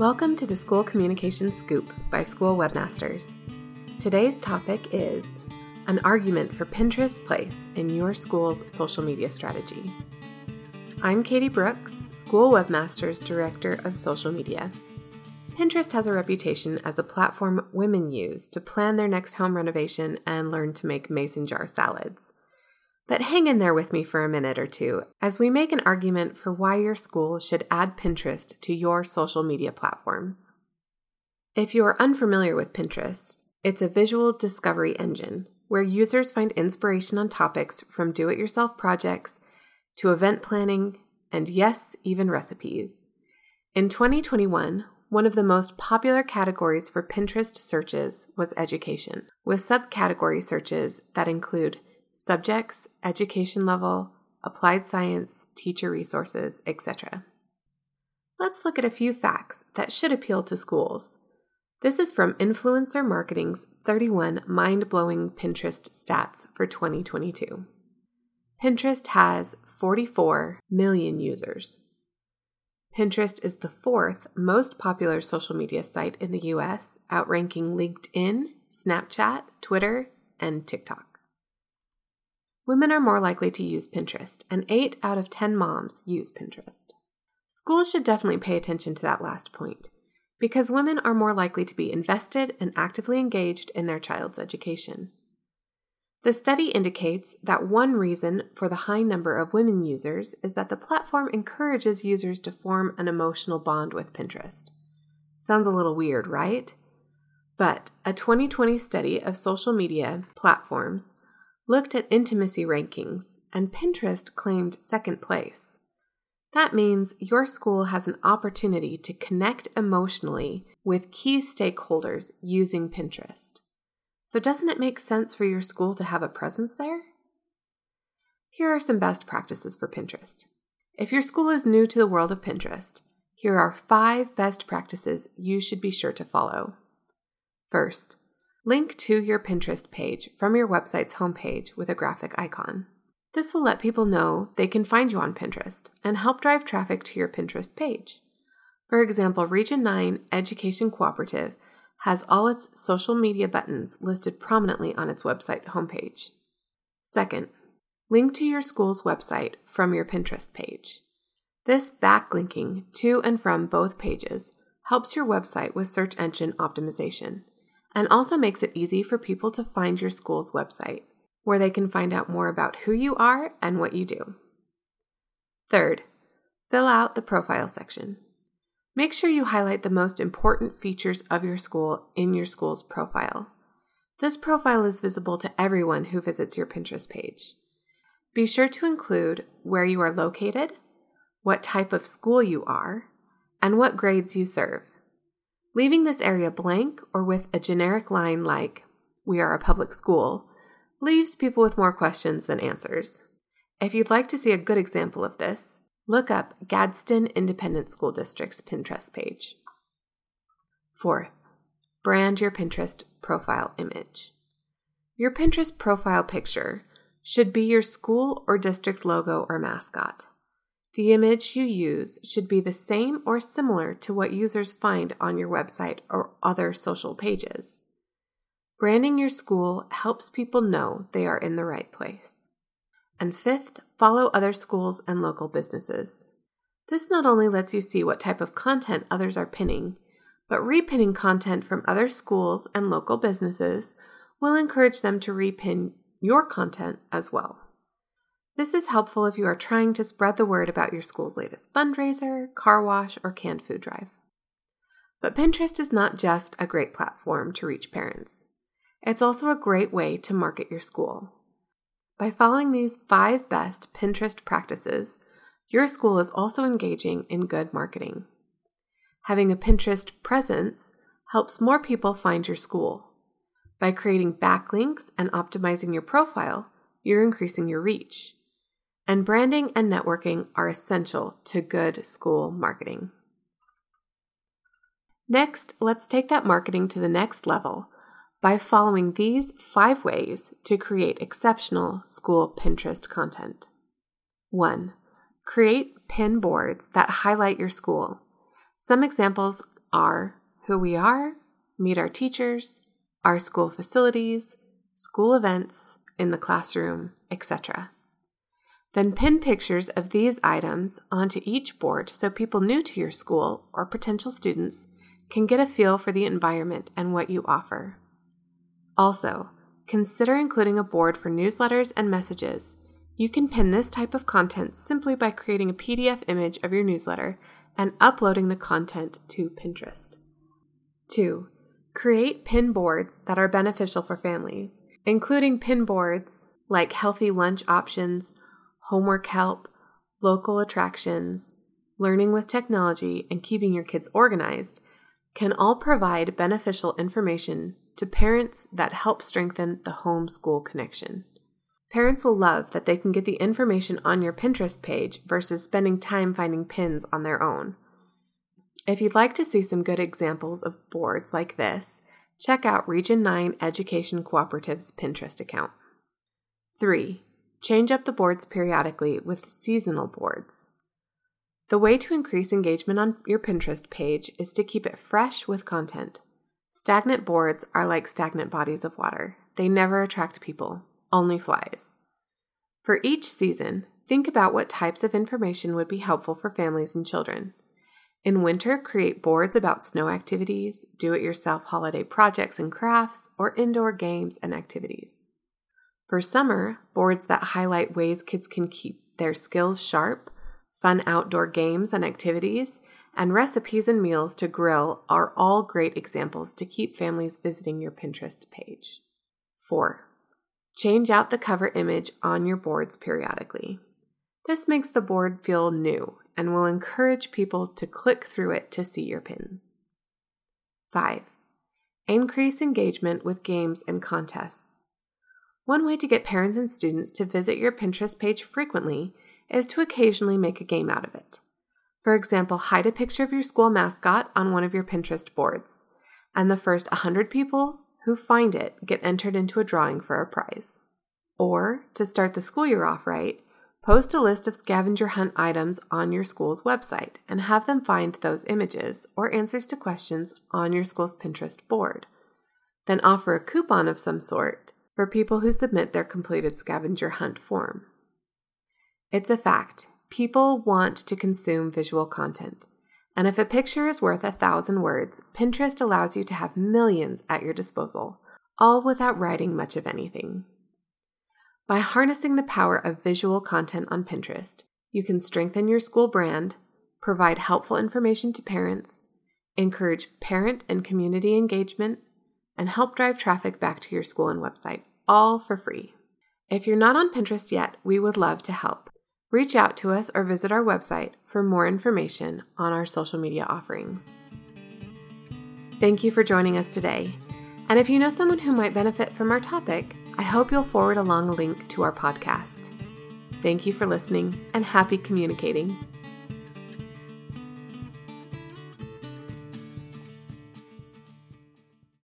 Welcome to the School Communications Scoop by School Webmasters. Today's topic is an argument for Pinterest's place in your school's social media strategy. I'm Katie Brooks, School Webmasters Director of Social Media. Pinterest has a reputation as a platform women use to plan their next home renovation and learn to make mason jar salads. But hang in there with me for a minute or two as we make an argument for why your school should add Pinterest to your social media platforms. If you are unfamiliar with Pinterest, it's a visual discovery engine where users find inspiration on topics from do it yourself projects to event planning and, yes, even recipes. In 2021, one of the most popular categories for Pinterest searches was education, with subcategory searches that include subjects, education level, applied science, teacher resources, etc. Let's look at a few facts that should appeal to schools. This is from Influencer Marketing's 31 mind blowing Pinterest stats for 2022. Pinterest has 44 million users. Pinterest is the fourth most popular social media site in the US, outranking LinkedIn, Snapchat, Twitter, and TikTok. Women are more likely to use Pinterest, and 8 out of 10 moms use Pinterest. Schools should definitely pay attention to that last point, because women are more likely to be invested and actively engaged in their child's education. The study indicates that one reason for the high number of women users is that the platform encourages users to form an emotional bond with Pinterest. Sounds a little weird, right? But a 2020 study of social media platforms looked at intimacy rankings, and Pinterest claimed second place. That means your school has an opportunity to connect emotionally with key stakeholders using Pinterest. So, doesn't it make sense for your school to have a presence there? Here are some best practices for Pinterest. If your school is new to the world of Pinterest, here are five best practices you should be sure to follow. First, Link to your Pinterest page from your website's homepage with a graphic icon. This will let people know they can find you on Pinterest and help drive traffic to your Pinterest page. For example, Region 9 Education Cooperative has all its social media buttons listed prominently on its website homepage. Second, link to your school's website from your Pinterest page. This backlinking to and from both pages helps your website with search engine optimization and also makes it easy for people to find your school's website, where they can find out more about who you are and what you do. Third, fill out the profile section. Make sure you highlight the most important features of your school in your school's profile. This profile is visible to everyone who visits your Pinterest page. Be sure to include where you are located, what type of school you are, and what grades you serve. Leaving this area blank or with a generic line like, We are a public school, leaves people with more questions than answers. If you'd like to see a good example of this, look up Gadsden Independent School District's Pinterest page. Fourth, brand your Pinterest profile image. Your Pinterest profile picture should be your school or district logo or mascot. The image you use should be the same or similar to what users find on your website or other social pages. Branding your school helps people know they are in the right place. And fifth, follow other schools and local businesses. This not only lets you see what type of content others are pinning, but repinning content from other schools and local businesses will encourage them to repin your content as well. This is helpful if you are trying to spread the word about your school's latest fundraiser, car wash, or canned food drive. But Pinterest is not just a great platform to reach parents, it's also a great way to market your school. By following these five best Pinterest practices, your school is also engaging in good marketing. Having a Pinterest presence helps more people find your school. By creating backlinks and optimizing your profile, you're increasing your reach and branding and networking are essential to good school marketing. Next, let's take that marketing to the next level by following these five ways to create exceptional school Pinterest content. 1. Create pin boards that highlight your school. Some examples are who we are, meet our teachers, our school facilities, school events, in the classroom, etc. Then pin pictures of these items onto each board so people new to your school or potential students can get a feel for the environment and what you offer. Also, consider including a board for newsletters and messages. You can pin this type of content simply by creating a PDF image of your newsletter and uploading the content to Pinterest. 2. Create pin boards that are beneficial for families, including pin boards like healthy lunch options, homework help, local attractions, learning with technology, and keeping your kids organized can all provide beneficial information to parents that help strengthen the home school connection. Parents will love that they can get the information on your Pinterest page versus spending time finding pins on their own. If you'd like to see some good examples of boards like this, check out Region 9 Education Cooperative's Pinterest account. 3. Change up the boards periodically with seasonal boards. The way to increase engagement on your Pinterest page is to keep it fresh with content. Stagnant boards are like stagnant bodies of water. They never attract people, only flies. For each season, think about what types of information would be helpful for families and children. In winter, create boards about snow activities, do it yourself holiday projects and crafts, or indoor games and activities. For summer, boards that highlight ways kids can keep their skills sharp, fun outdoor games and activities, and recipes and meals to grill are all great examples to keep families visiting your Pinterest page. 4. Change out the cover image on your boards periodically. This makes the board feel new and will encourage people to click through it to see your pins. 5. Increase engagement with games and contests. One way to get parents and students to visit your Pinterest page frequently is to occasionally make a game out of it. For example, hide a picture of your school mascot on one of your Pinterest boards, and the first 100 people who find it get entered into a drawing for a prize. Or, to start the school year off right, Post a list of scavenger hunt items on your school's website and have them find those images or answers to questions on your school's Pinterest board. Then offer a coupon of some sort for people who submit their completed scavenger hunt form. It's a fact. People want to consume visual content. And if a picture is worth a thousand words, Pinterest allows you to have millions at your disposal, all without writing much of anything. By harnessing the power of visual content on Pinterest, you can strengthen your school brand, provide helpful information to parents, encourage parent and community engagement, and help drive traffic back to your school and website, all for free. If you're not on Pinterest yet, we would love to help. Reach out to us or visit our website for more information on our social media offerings. Thank you for joining us today. And if you know someone who might benefit from our topic, I hope you'll forward along a link to our podcast. Thank you for listening and happy communicating.